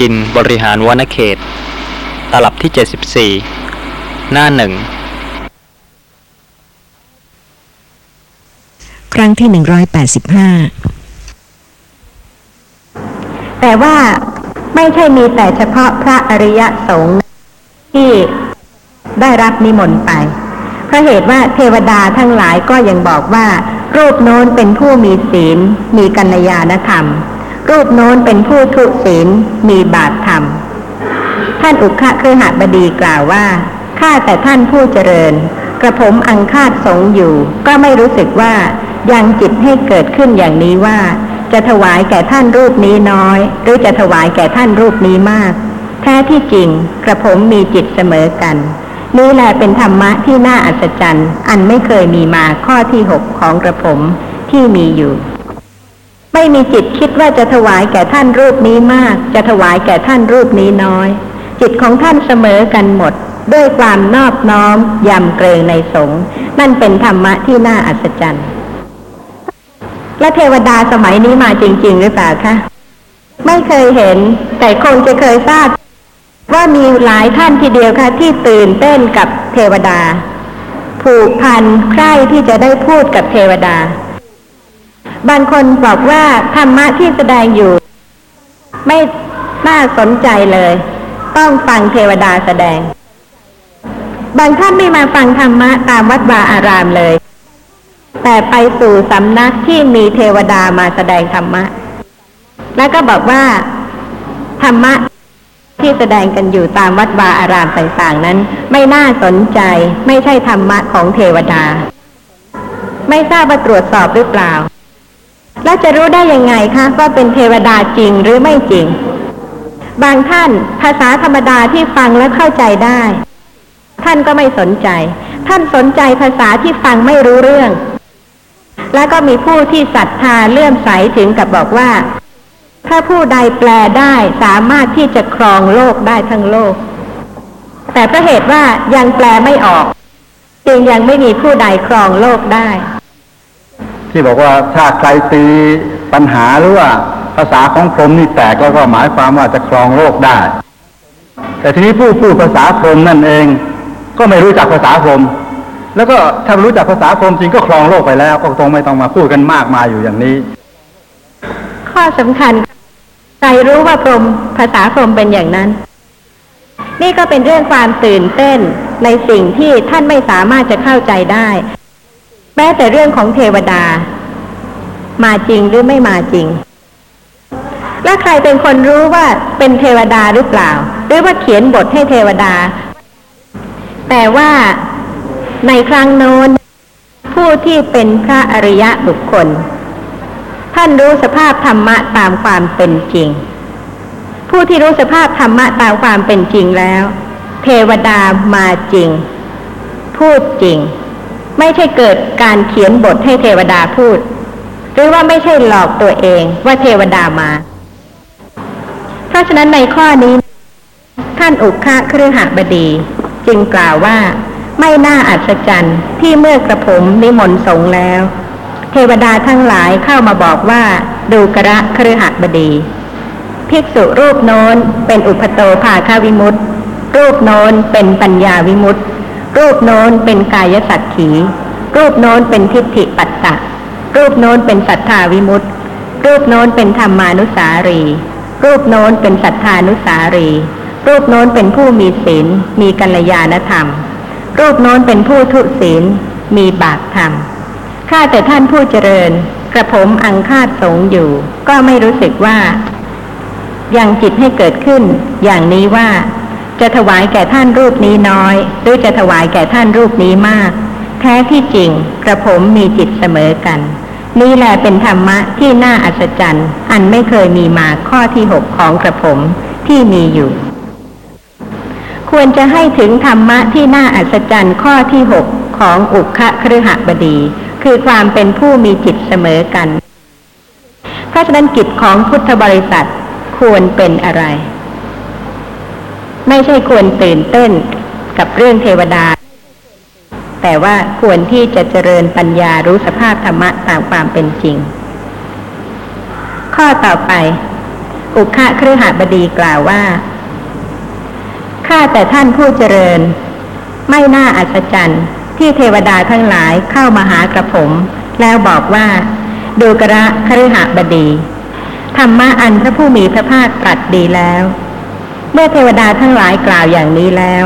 จินบริหารวนเขต ตลับที่ 74 หน้าหนึ่ง ครั้งที่ 185 แต่ว่าไม่ใช่มีแต่เฉพาะพระอริยสงฆ์ที่ได้รับนิมนต์ไป เพราะเหตุว่าเทวดาทั้งหลายก็ยังบอกว่า รูปโน้นเป็นผู้มีศีล มีกัญญาณธรรม รูปโน้นเป็นผู้ทุศีลมีบาปธรรม ท่านอุคะเครหบดีกล่าวว่า ข้าแต่ท่านผู้เจริญ กระผมอังคาดสงอยู่ ก็ไม่รู้สึกว่ายังจิตให้เกิดขึ้นอย่างนี้ว่า จะถวายแก่ท่านรูปนี้น้อย หรือจะถวายแก่ท่านรูปนี้มาก แท้ที่จริง กระผมมีจิตเสมอกันนี่แหละเป็นธรรมะที่น่าอัศจรรย์ อันไม่เคยมีมาข้อที่หกของกระผมที่มีอยู่ ไม่มีจิตคิดว่าจะถวายแก่ท่านรูปนี้มาก จะถวายแก่ท่านรูปนี้น้อย จิตของท่านเสมอกันหมด ด้วยความนอบน้อมยำเกรงในสงฆ์นั่นเป็นธรรมะที่น่าอัศจรรย์และเทวดาสมัยนี้มาจริง ๆ หรือเปล่าคะไม่เคยเห็น แต่คงจะเคยทราบว่ามีหลายท่านทีเดียวค่ะ ที่ตื่นเต้นกับเทวดา ผูกพันใคร่ที่จะได้พูดกับเทวดา บางคนบอกว่าธรรมะที่แสดงอยู่ ไม่น่าสนใจเลย ต้องฟังเทวดาแสดง บางท่านไม่มาฟังธรรมะตามวัดวาอารามเลย แต่ไปสู่สำนักที่มีเทวดามาแสดงธรรมะ แล้วก็บอกว่า ธรรมะที่แสดงกันอยู่ตามวัดวาอารามต่างๆนั้น ไม่น่าสนใจไม่ใช่ธรรมะของเทวดา ไม่ทราบว่าตรวจสอบหรือเปล่า แล้วจะรู้ได้ยังไงคะว่าเป็นเทวดาจริงหรือไม่จริง บางท่านภาษาธรรมดาที่ฟังและเข้าใจได้ ท่านก็ไม่สนใจ ท่านสนใจภาษาที่ฟังไม่รู้เรื่อง แล้วก็มีผู้ที่ศรัทธาเลื่อมใสถึงกับบอกว่า ถ้าผู้ใดแปลได้สามารถที่จะครองโลกได้ทั้งโลก แต่เพราะเหตุว่ายังแปลไม่ออก จึงยังไม่มีผู้ใดครองโลกได้ ที่บอกว่าถ้าใครตีปัญหาหรือว่าภาษาของพรหมนี่แตกแล้วก็หมายความว่าจะครองโลกได้ แต่ทีนี้ผู้พูดภาษาพรหมนั่นเอง ก็ไม่รู้จักภาษาพรหมแล้วก็ถ้ารู้จักภาษาพรหมจริงก็ครองโลกไปแล้ว ก็คงไม่ต้องมาพูดกันมากมายอยู่อย่างนี้ ข้อสำคัญใครรู้ว่าพรหมภาษาพรหมเป็นอย่างนั้น นี่ก็เป็นเรื่องความตื่นเต้นในสิ่งที่ท่านไม่สามารถจะเข้าใจได้ แม้แต่เรื่องของเทวดา มาจริงหรือไม่มาจริง และใครเป็นคนรู้ว่าเป็นเทวดาหรือเปล่า หรือว่าเขียนบทให้เทวดา แต่ว่าในครั้งโน้นผู้ที่เป็นพระอริยะบุคคล ท่านรู้สภาพธรรมะตามความเป็นจริง ผู้ที่รู้สภาพธรรมะตามความเป็นจริงแล้ว เทวดามาจริง พูดจริง ไม่ใช่เกิดการเขียนบทให้เทวดาพูด หรือว่าไม่ใช่หลอกตัวเองว่าเทวดามา เพราะฉะนั้นในข้อนี้ ท่านอุคะเครือหบดี จึงกล่าวว่าไม่น่าอัศจรรย์ที่เมื่อกระผมนิมนต์สงแล้ว เทวดาทั้งหลายเข้ามาบอกว่าดูกระเครือหบดีภิกษุรูปโน้นเป็นอุปโตภาคาวิมุตติรูปโน้นเป็นปัญญาวิมุตติ รูปโน้นเป็นกายสักขี รูปโน้นเป็นทิฏฐิปัตตะ รูปโน้นเป็นสัทธาวิมุตติ รูปโน้นเป็นธรรมานุสารี รูปโน้นเป็นสัทธานุสารี รูปโน้นเป็นผู้มีศีล มีกัลยาณธรรม รูปโน้นเป็นผู้ทุศีล มีบาปธรรม ข้าแต่ท่านผู้เจริญ กระผมอังคาดสงอยู่ ก็ไม่รู้สึกว่า ยังจิตให้เกิดขึ้น อย่างนี้ว่า จะถวายแก่ท่านรูปนี้น้อย หรือจะถวายแก่ท่านรูปนี้มาก แท้ที่จริงกระผมมีจิตเสมอกัน นี่แหละเป็นธรรมะที่น่าอัศจรรย์ อันไม่เคยมีมาข้อที่หกของกระผมที่มีอยู่ ควรจะให้ถึงธรรมะที่น่าอัศจรรย์ข้อที่หกของอุคคะครหบดี คือความเป็นผู้มีจิตเสมอกัน เพราะฉะนั้นกิจของพุทธบริษัทควรเป็นอะไร ไม่ใช่ควรตื่นเต้นกับเรื่องเทวดา แต่ว่าควรที่จะเจริญปัญญารู้สภาพธรรมะตามความเป็นจริง ข้อต่อไป อุคะเครือหาบดีกล่าวว่าข้าแต่ท่านผู้เจริญ ไม่น่าอัศจรรย์ที่เทวดาทั้งหลายเข้ามาหากระผม แล้วบอกว่า ดูกระคฤหบดี ธรรมะอันพระผู้มีพระภาคตรัสดีแล้ว เมื่อเทวดาทั้งหลายกล่าวอย่างนี้แล้ว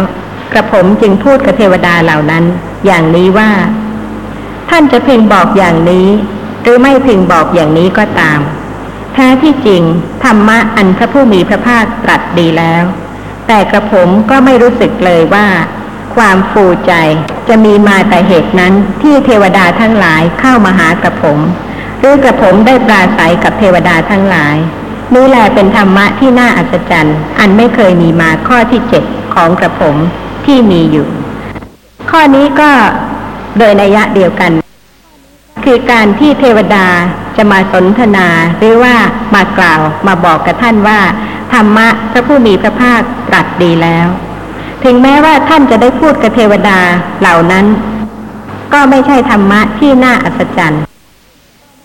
กระผมจึงพูดกับเทวดาเหล่านั้น อย่างนี้ว่า ท่านจะพึงบอกอย่างนี้ หรือไม่พึงบอกอย่างนี้ก็ตาม แท้ที่จริงธรรมะอันพระผู้มีพระภาคตรัสดีแล้ว แต่กระผมก็ไม่รู้สึกเลยว่า ความฟูใจจะมีมาแต่เหตุนั้นที่เทวดาทั้งหลายเข้ามาหากระผม หรือกระผมได้ปราศัยกับเทวดาทั้งหลาย นี่แหลเป็นธรรมะที่น่าอัศจรรย์อันไม่เคยมีมาข้อที่เจ็ดของกระผมที่มีอยู่ ข้อนี้ก็โดยนัยยะเดียวกัน คือการที่เทวดาจะมาสนทนาหรือว่ามากล่าวมาบอกกับท่านว่า ธรรมะพระผู้มีพระภาคตรัสดีแล้ว ถึงแม้ว่าท่านจะได้พูดกับเทวดาเหล่านั้น ก็ไม่ใช่ธรรมะที่น่าอัศจรรย์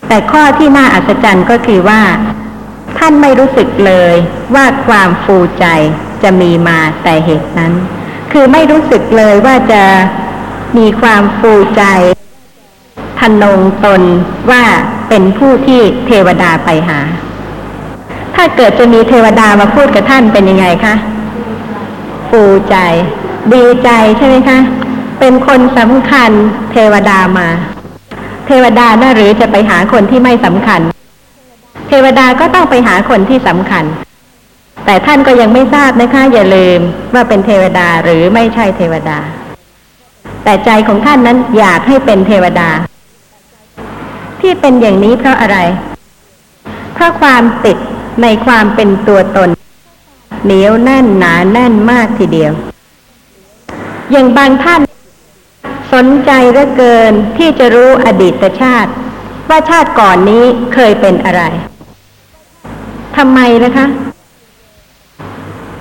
แต่ข้อที่น่าอัศจรรย์ก็คือว่า ท่านไม่รู้สึกเลยว่าความฟูใจจะมีมาแต่เหตุนั้น คือไม่รู้สึกเลยว่าจะมีความฟูใจทนงตนว่าเป็นผู้ที่เทวดาไปหา ถ้าเกิดจะมีเทวดามาพูดกับท่านเป็นยังไงคะฟูใจ ดีใจใช่ไหมคะ เป็นคนสำคัญเทวดามา เทวดาน่าหรือจะไปหาคนที่ไม่สำคัญ เทวดาก็ต้องไปหาคนที่สำคัญ แต่ท่านก็ยังไม่ทราบนะคะอย่าลืมว่าเป็นเทวดาหรือไม่ใช่เทวดา แต่ใจของท่านนั้นอยากให้เป็นเทวดา ที่เป็นอย่างนี้เพราะอะไร เพราะความติดในความเป็นตัวตนเหนียวแน่นหนาแน่นมากทีเดียว อย่างบางท่าน สนใจเหลือเกินที่จะรู้อดีตชาติ ว่าชาติก่อนนี้เคยเป็นอะไร ทำไมนะคะ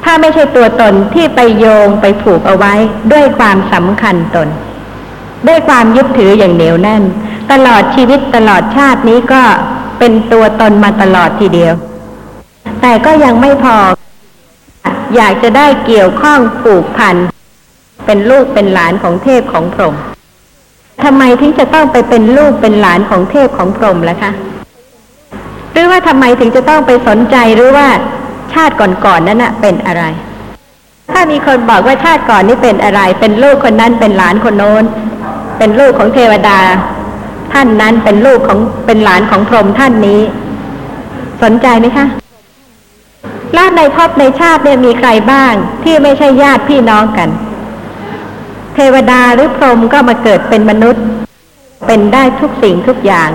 ถ้าไม่ใช่ตัวตนที่ไปโยงไปผูกเอาไว้ด้วยความสำคัญตน ด้วยความยึดถืออย่างเหนียวแน่น ตลอดชีวิตตลอดชาตินี้ก็เป็นตัวตนมาตลอดทีเดียว แต่ก็ยังไม่พอ อยากจะได้เกี่ยวข้องผูกพัน เป็นลูกเป็นหลานของเทพของพรหมทำไมถึงจะต้องไปเป็นลูกเป็นหลานของเทพของพรหมล่ะคะ รือว่าทำไมถึงจะต้องไปสนใจหรือว่าชาติก่อนๆนนั้นนะเป็นอะไร ถ้ามีคนบอกว่าชาติก่อนนี่เป็นอะไร เป็นลูกคนนั้นเป็นหลานคนโน้น เป็นลูกของเทวดา ท่านนั้นเป็นลูกของเป็นหลานของพรหมท่านนี้ สนใจไหมคะและในภพในชาติเนี่ยมีใครบ้างที่ไม่ใช่ญาติพี่น้องกัน เทวดาหรือพรหมก็มาเกิดเป็นมนุษย์ เป็นได้ทุกสิ่งทุกอย่าง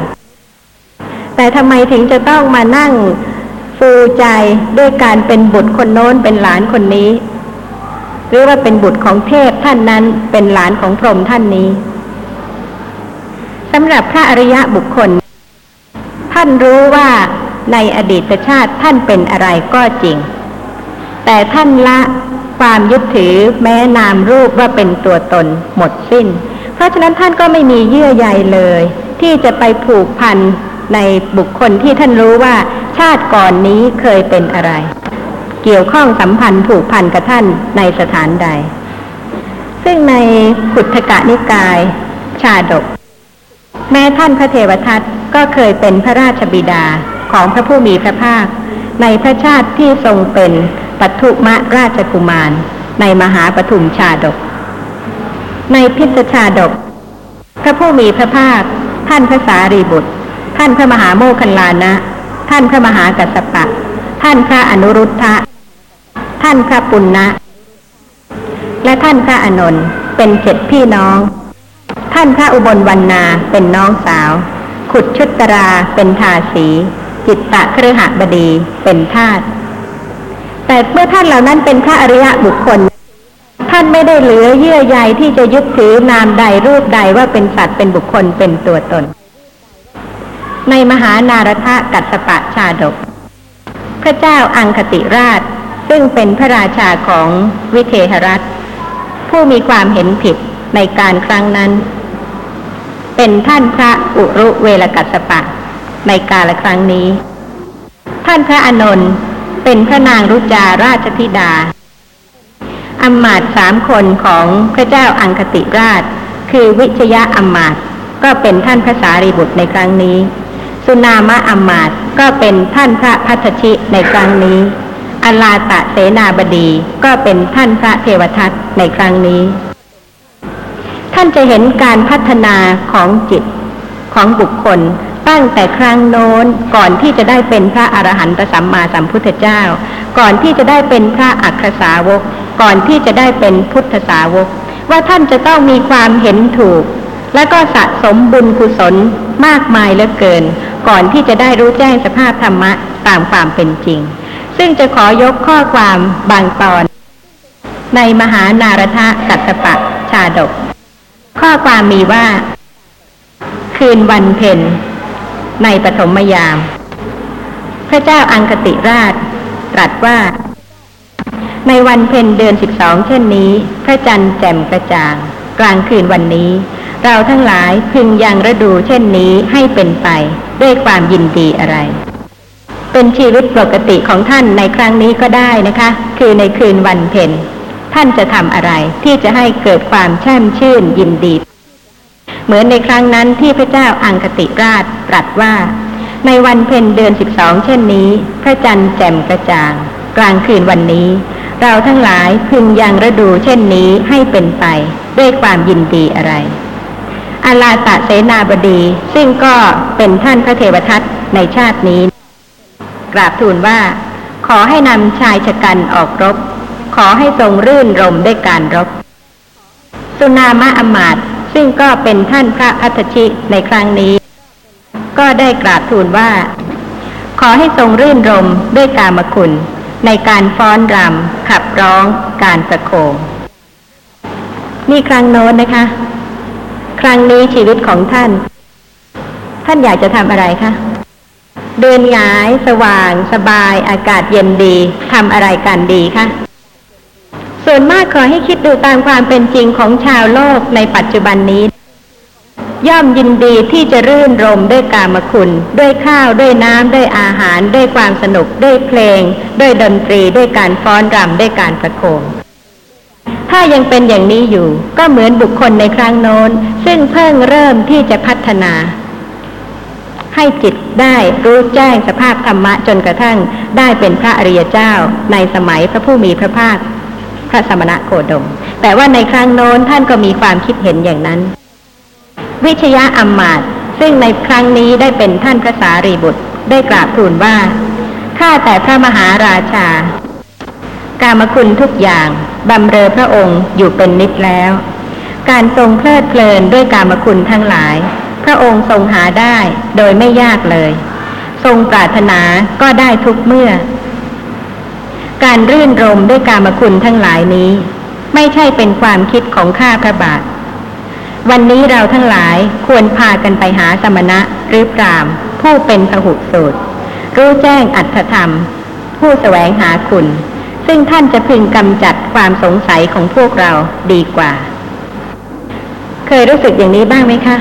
แต่ทำไมถึงจะต้องมานั่งฟูใจด้วยการเป็นบุตรคนโน้นเป็นหลานคนนี้ หรือว่าเป็นบุตรของเทพท่านนั้นเป็นหลานของพรหมท่านนี้สำหรับพระอริยะบุคคล ท่านรู้ว่าในอดีตชาติท่านเป็นอะไรก็จริง แต่ท่านละความยึดถือแม้นามรูปว่าเป็นตัวตนหมดสิ้น เพราะฉะนั้นท่านก็ไม่มีเยื่อใยเลย ที่จะไปผูกพัน ในบุคคลที่ท่านรู้ว่าชาติก่อนนี้เคยเป็นอะไร เกี่ยวข้องสัมพันธ์ผูกพันกับท่านในสถานใด ซึ่งในขุทกะนิกาย ชาดก แม้ท่านพระเทวทัตก็เคยเป็นพระราชบิดาของพระผู้มีพระภาค ในพระชาติที่ทรงเป็นปัทุมะราชกุมาร ในมหาปฐุมชาดก ในพิสชาดก พระผู้มีพระภาคท่านพระสารีบุตร ท่านพระมหาโมคคัลลานะ ท่านพระมหากัสปะ ท่านพระอนุรุทธะ ท่านพระปุณณะ และท่านพระอนนท์เป็นเจ็ดพี่น้อง ท่านพระอุบลวรรณาเป็นน้องสาว ขุดชุตราเป็นทาสี จิตตะเครือหบดีเป็นทาสแต่เมื่อท่านเหล่านั้นเป็นพระอริยะบุคคล ท่านไม่ได้เหลือเยื่อใยที่จะยึดถือนามใดรูปใดว่าเป็นสัตว์เป็นบุคคลเป็นตัวตน ในมหานารทะกัสสปะชาดก พระเจ้าอังคติราช ซึ่งเป็นพระราชาของวิเทหรัฐ ผู้มีความเห็นผิดในการครั้งนั้น เป็นท่านพระอุรุเวลกัสสปะ ในกาลครั้งนี้ ท่านพระอานนท์เป็นพระนางรุจาราชธิดาอำมาตย์สามคนของพระเจ้าอังคติราช คือวิชยะอำมาตย์ก็เป็นท่านพระสารีบุตรในครั้งนี้ สุนามะอำมาตก็เป็นท่านพระพัทชิในครั้งนี้อลาตะเสนาบดีก็เป็นท่านพระเทวทัตในครั้งนี้ ท่านจะเห็นการพัฒนาของจิตของบุคคลตั้งแต่ครั้งโน้นก่อนที่จะได้เป็นพระอรหันตสัมมาสัมพุทธเจ้า ก่อนที่จะได้เป็นพระอักขสาวก ก่อนที่จะได้เป็นพุทธสาวก ว่าท่านจะต้องมีความเห็นถูก และก็สะสมบุญกุศลมากมายเหลือเกิน ก่อนที่จะได้รู้แจ้งสภาพธรรมะตามความเป็นจริง ซึ่งจะขอยกข้อความบางตอน ในมหานารทะกัตตปะชาดก ข้อความมีว่า คืนวันเพ็ญในปฐมยาม พระเจ้าอังคติราช ตรัสว่า ในวันเพ็ญเดือนสิบสองเช่นนี้ พระจันทร์แจ่มกระจ่าง กลางคืนวันนี้ เราทั้งหลายพึงยังฤดูเช่นนี้ให้เป็นไป ด้วยความยินดีอะไร เป็นชีวิตปกติของท่านในครั้งนี้ก็ได้นะคะ คือในคืนวันเพ็ญท่านจะทำอะไรที่จะให้เกิดความแช่มชื่นยินดี เหมือนในครั้งนั้นที่พระเจ้าอังคติราชตรัสว่า ในวันเพ็ญเดือนสิบสองเช่นนี้ พระจันทร์แจ่มกระจ่าง กลางคืนวันนี้ เราทั้งหลายพึงยังฤดูเช่นนี้ให้เป็นไป ด้วยความยินดีอะไร อาลาตะเสนาบดี ซึ่งก็เป็นท่านพระเทวทัตในชาตินี้ กราบทูลว่า ขอให้นำชายชะกันออกรบ ขอให้ทรงรื่นรมด้วยการรบ สุนามะอมาตซึ่งก็เป็นท่านพระพัทชิในครั้งนี้ ก็ได้กราบทูลว่า ขอให้ทรงรื่นรมด้วยกามคุณ ในการฟ้อนรำขับร้องการประโคมนี่ครั้งโน้นนะคะ ครั้งนี้ชีวิตของท่าน ท่านอยากจะทำอะไรคะ เดินหงาย สว่าง สบาย อากาศเย็นดีทำอะไรกันดีคะส่วนมากขอให้คิดดูตามความเป็นจริงของชาวโลกในปัจจุบันนี้ ย่อมยินดีที่จะรื่นรมด้วยกามคุณ ด้วยข้าวด้วยน้ำด้วยอาหาร ด้วยความสนุกด้วยเพลง ด้วยดนตรีด้วยการฟ้อนรำด้วยการประโคม ถ้ายังเป็นอย่างนี้อยู่ ก็เหมือนบุคคลในครั้งโน้น ซึ่งเพิ่งเริ่มที่จะพัฒนา ให้จิตได้รู้แจ้งสภาพธรรมะจนกระทั่งได้เป็นพระอริยเจ้าในสมัยพระผู้มีพระภาค พระสมณะโคดม แต่ว่าในครั้งโน้นท่านก็มีความคิดเห็นอย่างนั้น วิชยะอัมมาตย์ซึ่งในครั้งนี้ได้เป็นท่านพระสารีบุตรได้กราบทูลว่าข้าแต่พระมหาราชา กามคุณทุกอย่างบำเรอพระองค์อยู่เป็นนิดแล้ว การทรงเพลิดเพลินด้วยกามคุณทั้งหลาย พระองค์ทรงหาได้โดยไม่ยากเลย ทรงปรารถนาก็ได้ทุกเมื่อ การรื่นรมด้วยกามคุณทั้งหลายนี้ ไม่ใช่เป็นความคิดของข้าพระบาทวันนี้เราทั้งหลายควรพากันไปหาสมณะหรือพรามผู้เป็นพหุสูตร รู้แจ้งอัตถธรรม ผู้แสวงหาคุณ ซึ่งท่านจะพึงกำจัดความสงสัยของพวกเราดีกว่า เคยรู้สึกอย่างนี้บ้างไหมคะ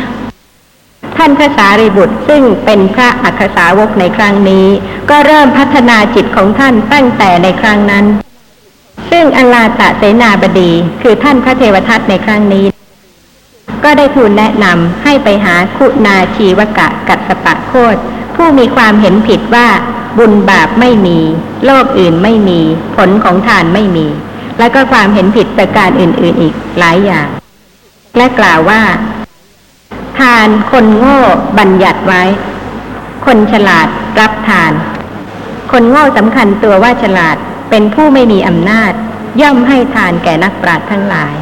ท่านพระสารีบุตรซึ่งเป็นพระอักขสาวกในครั้งนี้ ก็เริ่มพัฒนาจิตของท่านตั้งแต่ในครั้งนั้น ซึ่งอลาตะเสนาบดีคือท่านพระเทวทัตในครั้งนี้ก็ได้ทูลแนะนำให้ไปหาคุณาชีวกะกัสปะโคตผู้มีความเห็นผิดว่า บุญบาปไม่มี โลกอื่นไม่มี ผลของทานไม่มี และก็ความเห็นผิดประการอื่น ๆอีกหลายอย่าง และกล่าวว่า ทานคนโง่บัญญัติไว้ คนฉลาดรับทาน คนโง่สำคัญตัวว่าฉลาดเป็นผู้ไม่มีอำนาจ ย่อมให้ทานแก่นักปราชญ์ทั้งหลาย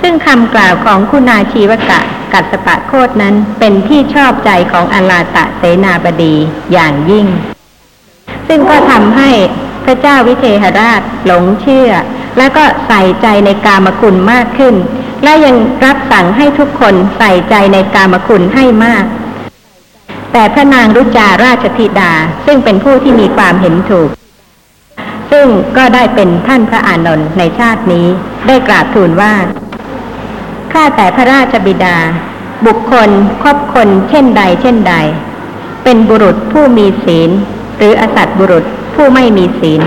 ซึ่งคำกล่าวของคุณาชีวกะกัสปะโคดนั้นเป็นที่ชอบใจของอลาตะเสนาบดีอย่างยิ่ง ซึ่งก็ทำให้พระเจ้าวิเทหราชหลงเชื่อ และก็ใส่ใจในกามคุณมากขึ้น และยังรับสั่งให้ทุกคนใส่ใจในกามคุณให้มาก แต่พระนางรุจาราชธิดาซึ่งเป็นผู้ที่มีความเห็นถูก ซึ่งก็ได้เป็นท่านพระอานนท์ในชาตินี้ได้กราบทูลว่าข้าแต่พระราชบิดา บุคคลคบคนเช่นใดเช่นใด เป็นบุรุษผู้มีศีล หรืออสัตบุรุษผู้ไม่มีศีล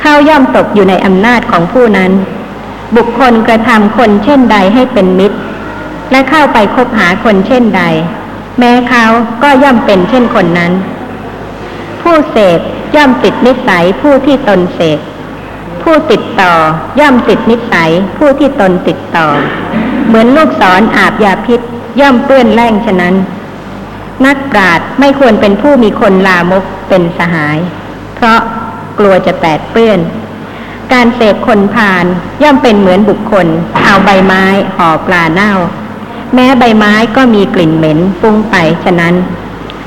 เข้าย่อมตกอยู่ในอำนาจของผู้นั้น บุคคลกระทำคนเช่นใดให้เป็นมิตร และเข้าไปคบหาคนเช่นใด แม้เขาก็ย่อมเป็นเช่นคนนั้น ผู้เสพย่อมติดนิสัยผู้ที่ตนเสพผู้ติดต่อย่อมติดนิสัยผู้ที่ตนติดต่อ เหมือนลูกศรออาบยาพิษย่อมเปื้อนแร่งฉะนั้น นักปราชญ์ไม่ควรเป็นผู้มีคนลามกเป็นสหาย เพราะกลัวจะแปดเปื้อน การเสพคนพาลย่อมเป็นเหมือนบุคคล เอาใบไม้ห่อปลาเน่า แม้ใบไม้ก็มีกลิ่นเหม็นฟุ้งไปฉะนั้น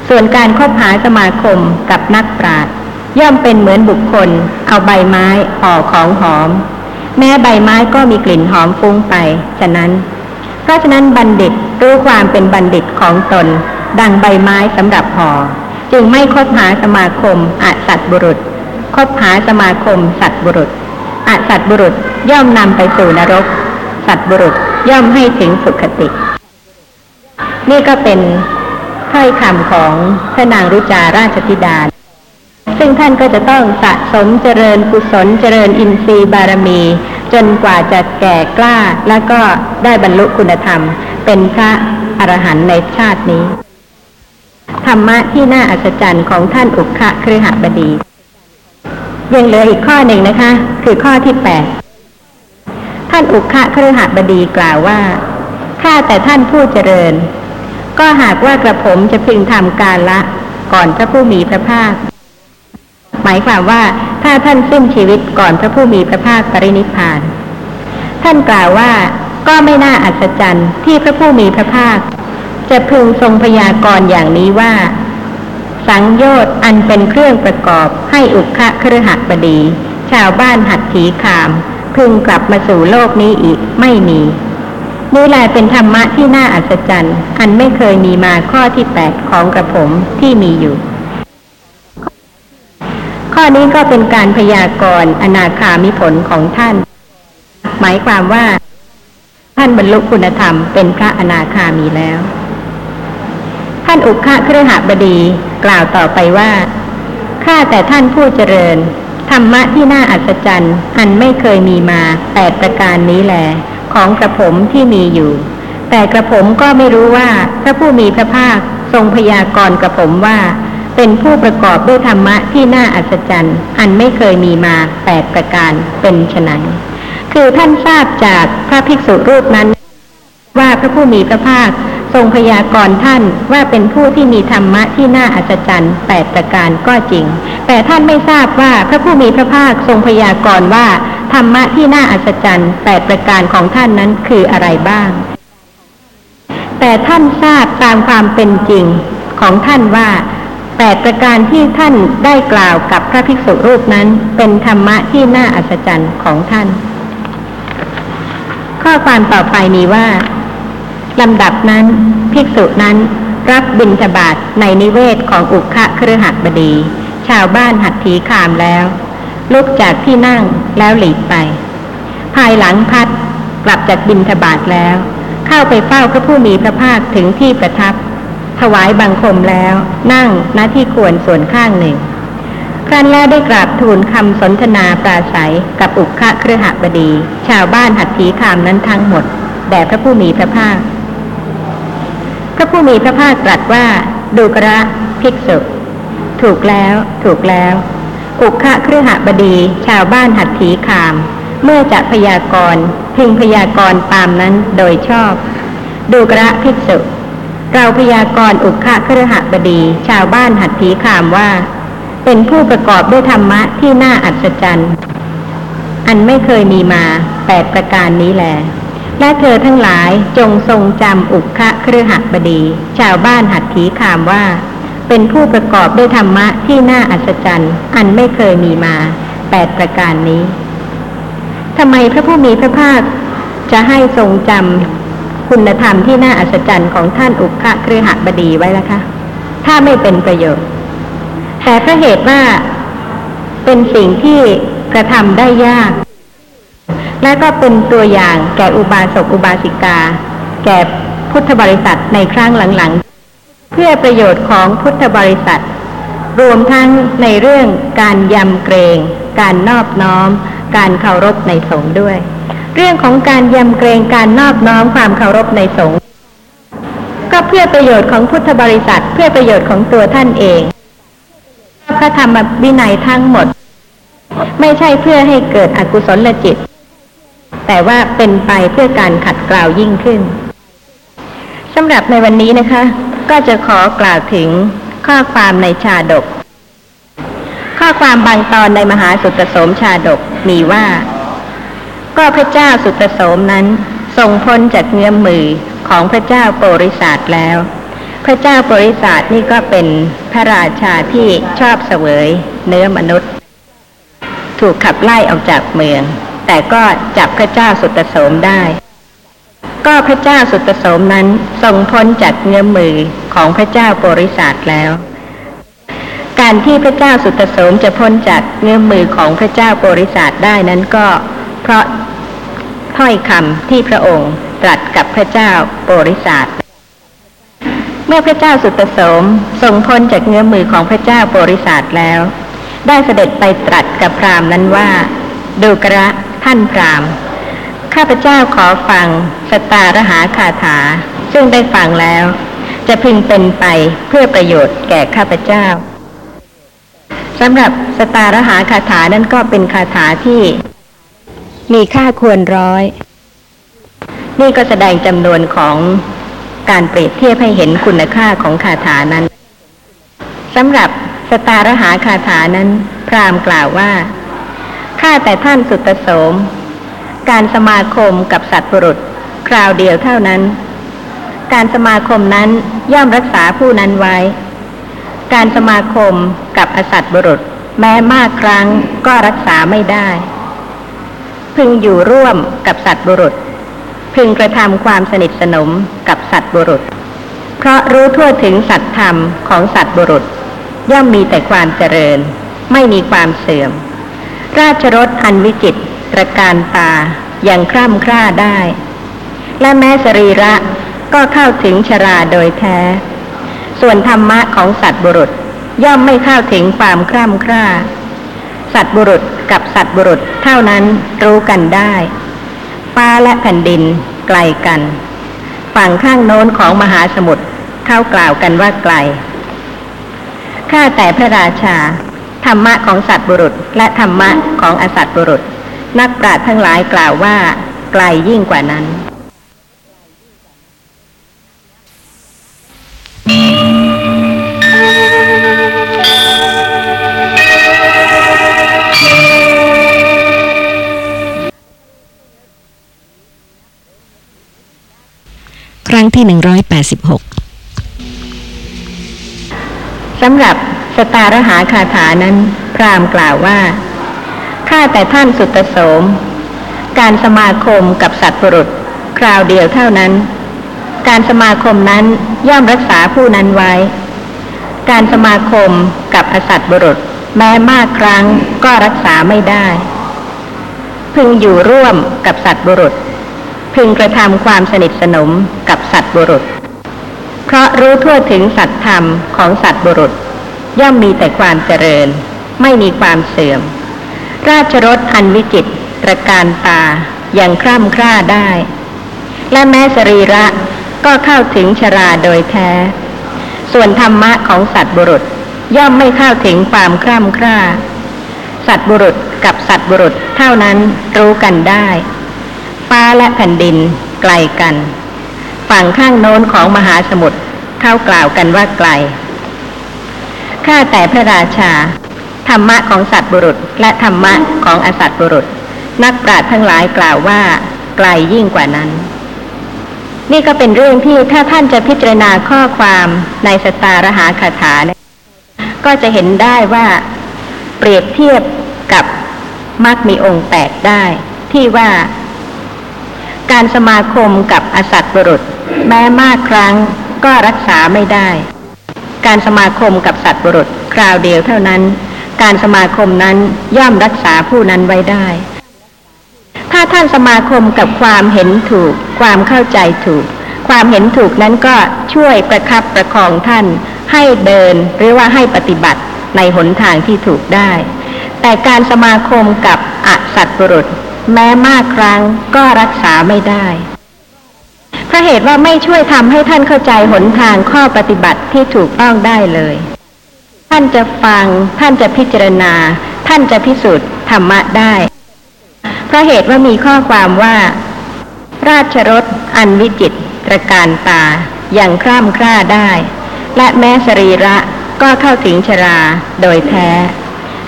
ส่วนการคบหาสมาคมกับนักปราชญ์ย่อมเป็นเหมือนบุคคล เอาใบไม้ห่อของหอม แม้ใบไม้ก็มีกลิ่นหอมฟุ้งไปฉะนั้น เพราะฉะนั้นบัณฑิตรู้ความเป็นบัณฑิตของตน ดังใบไม้สำหรับห่อจึงไม่คบหาสมาคมอสัตบุรุษ คบหาสมาคมสัตบุรุษอสัตบุรุษย่อมนำไปสู่นรก สัตบุรุษย่อมให้ถึงสุขติ นี่ก็เป็นถ้อยคำของพระนางรุจาราชธิดา ซึ่งท่านก็จะต้องสะสมเจริญกุศลเจริญอินทรีย์บารมี จนกว่าจะแก่กล้า แล้วก็ได้บรรลุคุณธรรม เป็นพระอรหันต์ในชาตินี้ ธรรมะที่น่าอัศจรรย์ของท่านอุคะเครือหบดี ยังเหลืออีกข้อหนึ่งนะคะ คือข้อที่แปดท่านอุคะเครือหบดีกล่าวว่าข้าแต่ท่านผู้เจริญ ก็หากว่ากระผมจะพึงทำการละก่อนพระผู้มีพระภาค หมายความว่าถ้าท่านสิ้นชีวิตก่อนพระผู้มีพระภาคปรินิพพาน ท่านกล่าวว่าก็ไม่น่าอัศจรรย์ที่พระผู้มีพระภาค จะพึงทรงพยากรณ์อย่างนี้ว่า สังโยชน์อันเป็นเครื่องประกอบให้อุคะเครือหับดี ชาวบ้านหัดถีคาม พึงกลับมาสู่โลกนี้อีกไม่มีนี่แหละเป็นธรรมะที่น่าอัศจรรย์อันไม่เคยมีมาข้อที่แปดของกระผมที่มีอยู่ ข้อนี้ก็เป็นการพยากรณ์อนาคามิผลของท่าน หมายความว่า ท่านบรรลุคุณธรรมเป็นพระอนาคามีแล้ว ท่านอุคะเครือหบดีกล่าวต่อไปว่า ข้าแต่ท่านผู้เจริญ ธรรมะที่น่าอัศจรรย์อันไม่เคยมีมาแปดประการนี้แหลของกระผมที่มีอยู่ แต่กระผมก็ไม่รู้ว่าพระผู้มีพระภาคทรงพยากรณ์กระผมว่า เป็นผู้ประกอบด้วยธรรมะที่น่าอัศจรรย์อันไม่เคยมีมาแปดประการเป็นไฉนคือท่านทราบจากพระภิกษุรูปนั้น ว่าพระผู้มีพระภาค ทรงพยากรณ์ท่านว่าเป็นผู้ที่มีธรรมะที่น่าอัศจรรย์แปดประการก็จริง แต่ท่านไม่ทราบว่าพระผู้มีพระภาคทรงพยากรณ์ว่าธรรมะที่น่าอัศจรรย์แปดประการของท่านนั้นคืออะไรบ้าง แต่ท่านทราบตามความเป็นจริงของท่านว่าแปดประการที่ท่านได้กล่าวกับพระภิกษุรูปนั้น เป็นธรรมะที่น่าอัศจรรย์ของท่าน ข้อความต่อไปมีว่า ลำดับนั้น ภิกษุนั้น รับบิณฑบาตในนิเวศของอุคะเครือหับดี ชาวบ้านหัดถีคามแล้ว ลุกจากที่นั่งแล้วหลีกไป ภายหลังพัดกลับจากบิณฑบาตแล้ว เข้าไปเฝ้าพระผู้มีพระภาคถึงที่ประทับ ถวายบังคมแล้ว นั่งณที่ควรส่วนข้างหนึ่งครั้นแล้วได้กราบทูลคำสนทนาปราศัยกับอุคะเครือหบดี ชาวบ้านหัดถีคามนั้นทั้งหมดแด่พระผู้มีพระภาค ระผู้มีพระภาคตรัสว่าดูกระภิกษุ ถูกแล้วถูกแล้ว อุคะเครือหบดี ชาวบ้านหัดถีคาม เมื่อจะพยากรณ์พึงพยากรณ์ตามนั้นโดยชอบ ดูกระภิกษุ เราพยากรณ์อุคะเครือหบดี ชาวบ้านหัดถีคามว่า เป็นผู้ประกอบด้วยธรรมะที่น่าอัศจรรย์ อันไม่เคยมีมาแปดประการนี้แหละ และเธอทั้งหลายจงทรงจำอุคคะเครือหบดี ชาวบ้านหัดถีคามว่า เป็นผู้ประกอบด้วยธรรมะที่น่าอัศจรรย์ อันไม่เคยมีมาแปดประการนี้ทำไมพระผู้มีพระภาคจะให้ทรงจำคุณธรรมที่น่าอัศจรรย์ของท่านอุคคะเครือหบดีไว้ล่ะคะ ถ้าไม่เป็นประโยชน์ แต่เพราะเหตุว่าเป็นสิ่งที่กระทำได้ยาก และก็เป็นตัวอย่างแก่อุบาสกอุบาสิกา แก่พุทธบริษัทในครั้งหลังๆ เพื่อประโยชน์ของพุทธบริษัท รวมทั้งในเรื่องการยำเกรง การนอบน้อม การเคารพในสงฆ์ด้วย เรื่องของการยำเกรงการนอบน้อมความเคารพในสงฆ์ก็เพื่อประโยชน์ของพุทธบริษัท เพื่อประโยชน์ของตัวท่านเองพระธรรมวินัยทั้งหมด ไม่ใช่เพื่อให้เกิดอกุศลจิต แต่ว่าเป็นไปเพื่อการขัดเกลายิ่งขึ้นสำหรับในวันนี้นะคะ ก็จะขอกล่าวถึงข้อความในชาดก ข้อความบางตอนในมหาสุตโสมชาดกมีว่า ก็พระเจ้าสุตโสมนั้นทรงพ้นจากเงื้อมมือของพระเจ้าโปริศาสแล้ว พระเจ้าโปริศาสนี่ก็เป็นพระราชาที่ชอบเสวย เนื้อมนุษย์ ถูกขับไล่ออกจากเมือง แต่ก็จับพระเจ้าสุตโสมได้ ก็พระเจ้าสุตโสมนั้นทรงพ้นจากเงื้อมมือของพระเจ้าโปริศาสแล้ว การที่พระเจ้าสุตโสมจะพ้นจากเงื้อมมือของพระเจ้าโปริศาสได้นั้นก็เพราะถ้อยคำที่พระองค์ตรัสกับพระเจ้าโปริศาสเมื่อพระเจ้าสุตโสมทรงพ้นจากเงื้อมมือของพระเจ้าโปริศาสแล้ว ได้เสด็จไปตรัสกับพราหมณ์นั้นว่าดูกระ ท่านพราหมณ์ ข้าพเจ้าขอฟังสตารหาคาถา ซึ่งได้ฟังแล้ว จะพึงเป็นไปเพื่อประโยชน์แก่ข้าพเจ้าสำหรับสตารหาคาถานั้นก็เป็นคาถาที่ มีค่าควรร้อย นี่ก็แสดงจำนวนของการเปรียบเทียบให้เห็นคุณค่าของคาถานั้นสำหรับสตารหาคาถานั้น พรามกล่าวว่า ข้าแต่ท่านสุตโสม การสมาคมกับสัตว์บุรุษ คราวเดียวเท่านั้น การสมาคมนั้นย่อมรักษาผู้นั้นไว้ การสมาคมกับอสัตว์บุรุษ แม้มากครั้งก็รักษาไม่ได้ พึงอยู่ร่วมกับสัตว์บุรุษ พึงกระทำความสนิทสนมกับสัตว์บุรุษ เพราะรู้ทั่วถึงสัตธรรมของสัตว์บุรุษ ย่อมมีแต่ความเจริญ ไม่มีความเสื่อม ราชรถอันวิจิตตระการตาอยังคร่ำคร่าได้ และแม้สรีระก็เข้าถึงชราโดยแท้ ส่วนธรรมะของสัตว์บุรุษย่อมไม่เข้าถึงความคร่ำคร่า สัตว์บุรุษกับสัตว์บุรุษเท่านั้นรู้กันได้ฟ้าและแผ่นดินไกลกัน ฝั่งข้างโน้นของมหาสมุทรเข้ากล่าวกันว่าไกล ข้าแต่พระราชา ธรรมะของสัตว์บุรุษ และธรรมะของอสัตว์บุรุษ นักปราชญ์ทั้งหลายกล่าวว่าไกลยิ่งกว่านั้นครั้งที่ 186สำหรับ สตารหาคาถานั้น พราหมกล่าวว่า ข้าแต่ท่านสุตโสม การสมาคมกับสัตว์บรุษ คราวเดียวเท่านั้น การสมาคมนั้นย่อมรักษาผู้นั้นไว้ การสมาคมกับอสัตว์บุรุษ แม้มากครั้งก็รักษาไม่ได้ พึงอยู่ร่วมกับสัตว์บุรุษ พึงกระทำความสนิทสนมกับสัตว์บุรุษ เพราะรู้ทั่วถึงสัตธรรมของสัตว์บุรุษ ย่อมมีแต่ความเจริญ ไม่มีความเสื่อม ราชรถอันวิจิตตระการตาอยังคร่ำคร่าได้ และแม้สรีระก็เข้าถึงชราโดยแท้ ส่วนธรรมะของสัตว์บุรุษย่อมไม่เข้าถึงความคร่ำคร่า สัตว์บุรุษกับสัตว์บุรุษเท่านั้นรู้กันได้ ฟ้าและแผ่นดินไกลกัน ฝั่งข้างโน้นของมหาสมุทรเข้ากล่าวกันว่าไกล ข้าแต่พระราชา ธรรมะของสัตว์บุรุษ และธรรมะของอสัตว์บุรุษ นักปราชญ์ทั้งหลายกล่าวว่าไกลยิ่งกว่านั้น นี่ก็เป็นเรื่องที่ถ้าท่านจะพิจารณาข้อความในสตารหาคาถาเนี่ยก็จะเห็นได้ว่าเปรียบเทียบกับมักมีองค์แปดได้ ที่ว่า การสมาคมกับอสัตว์บุรุษ แม้มากครั้งก็รักษาไม่ได้ การสมาคมกับสัตว์บุรุษคราวเดียวเท่านั้น การสมาคมนั้นย่อมรักษาผู้นั้นไว้ได้ ถ้าท่านสมาคมกับความเห็นถูก ความเข้าใจถูก ความเห็นถูกนั้นก็ช่วยประคับประคองท่าน ให้เดินหรือว่าให้ปฏิบัติในหนทางที่ถูกได้ แต่การสมาคมกับอสัตบุรุษ แม้มากครั้งก็รักษาไม่ได้ พราะเหตุว่าไม่ช่วยทำให้ท่านเข้าใจหนทางข้อปฏิบัติที่ถูกต้องได้เลย ท่านจะฟัง ท่านจะพิจารณา ท่านจะพิสูจน์ธรรมะได้เพราะเหตุว่ามีข้อความว่า ราชรถอันวิจิตตรการตาอย่างคร่ำคร่าได้ และแม้สรีระก็เข้าถึงชราโดยแท้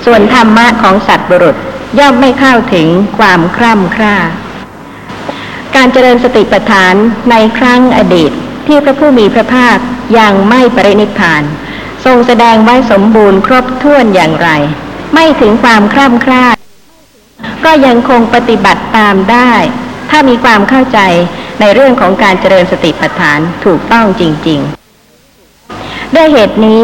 ส่วนธรรมะของสัตว์บุรุษย่อมไม่เข้าถึงความคร่ำคร่า การเจริญสติปัฏฐานในครั้งอดีตที่พระผู้มีพระภาคยังไม่ปรินิพาน ทรงแสดงไว้สมบูรณ์ครบถ้วนอย่างไร ไม่ถึงความคร่ำคร่าก็ยังคงปฏิบัติตามได้ ถ้ามีความเข้าใจในเรื่องของการเจริญสติปัฏฐานถูกต้องจริง ๆ ด้วยเหตุนี้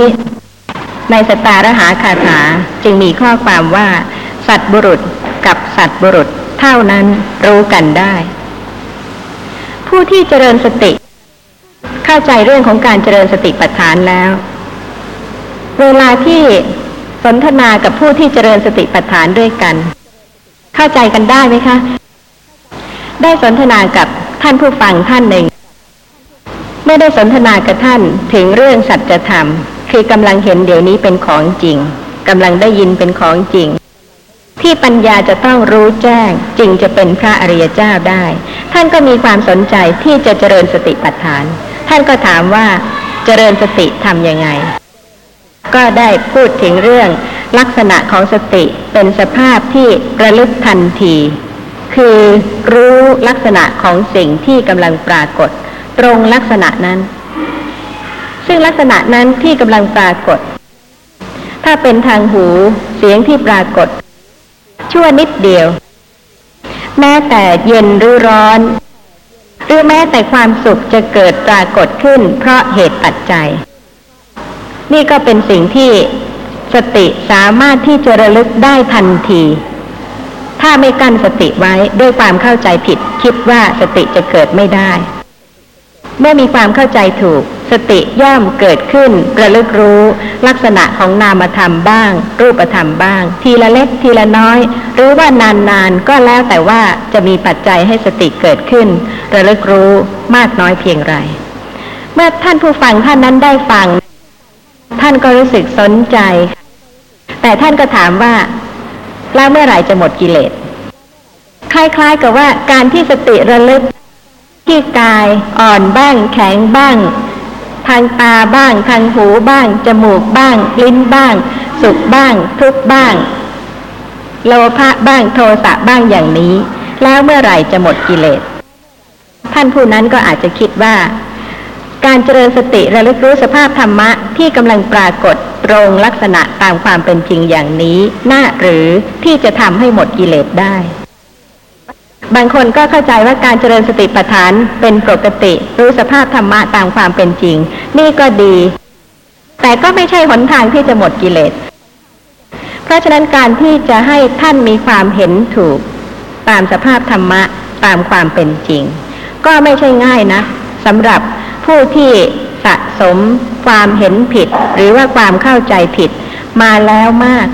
ในสตารหาคาถาจึงมีข้อความว่า สัตว์บุรุษกับสัตว์บุรุษเท่านั้นรู้กันได้ ผู้ที่เจริญสติ เข้าใจเรื่องของการเจริญสติปัฏฐานแล้ว เวลาที่สนทนากับผู้ที่เจริญสติปัฏฐานด้วยกัน เข้าใจกันได้ไหมคะ ได้สนทนากับท่านผู้ฟังท่านหนึ่ง ไม่ได้สนทนากับท่านถึงเรื่องสัจธรรม คือกำลังเห็นเดี๋ยวนี้เป็นของจริงกำลังได้ยินเป็นของจริง ที่ปัญญาจะต้องรู้แจ้งจึงจะเป็นพระอริยเจ้าได้ ท่านก็มีความสนใจที่จะเจริญสติปัฏฐาน ท่านก็ถามว่าเจริญสติทำยังไง ก็ได้พูดถึงเรื่องลักษณะของสติเป็นสภาพที่ระลึกทันที คือรู้ลักษณะของสิ่งที่กำลังปรากฏ ตรงลักษณะนั้น ซึ่งลักษณะนั้นที่กำลังปรากฏ ถ้าเป็นทางหูเสียงที่ปรากฏ ชั่วนิดเดียว แม้แต่เย็นหรือร้อน หรือแม้แต่ความสุขจะเกิดปรากฏขึ้น เพราะเหตุปัจจัย นี่ก็เป็นสิ่งที่สติสามารถที่จะระลึกได้ทันที ถ้าไม่กั้นสติไว้ด้วยความเข้าใจผิด คิดว่าสติจะเกิดไม่ได้ เมื่อมีความเข้าใจถูก สติย่อมเกิดขึ้นระลึกรู้ ลักษณะของนามธรรมบ้าง รูปธรรมบ้าง ทีละเล็กทีละน้อย หรือว่านานๆก็แล้วแต่ว่าจะมีปัจจัยให้สติเกิดขึ้น ระลึกรู้มากน้อยเพียงไร เมื่อท่านผู้ฟังท่านนั้นได้ฟัง ท่านก็รู้สึกสนใจ แต่ท่านก็ถามว่าแล้วเมื่อไหร่จะหมดกิเลสคล้ายๆกับว่าการที่สติระลึกที่กายอ่อนบ้างแข็งบ้าง ทางตาบ้าง ทางหูบ้าง จมูกบ้าง ลิ้นบ้าง สุขบ้าง ทุกบ้าง โลภะบ้างโทสะบ้างอย่างนี้ แล้วเมื่อไหร่จะหมดกิเลส ท่านผู้นั้นก็อาจจะคิดว่า การเจริญสติระลึกรู้สภาพธรรมะที่กำลังปรากฏตรงลักษณะตามความเป็นจริงอย่างนี้ น่าหรือที่จะทำให้หมดกิเลสได้ บางคนก็เข้าใจว่าการเจริญสติปัฏฐานเป็นปกติ รู้สภาพธรรมะตามความเป็นจริง นี่ก็ดี แต่ก็ไม่ใช่หนทางที่จะหมดกิเลส เพราะฉะนั้นการที่จะให้ท่านมีความเห็นถูก ตามสภาพธรรมะตามความเป็นจริง ก็ไม่ใช่ง่ายนะสำหรับผู้ที่สะสมความเห็นผิด หรือว่าความเข้าใจผิดมาแล้วมาก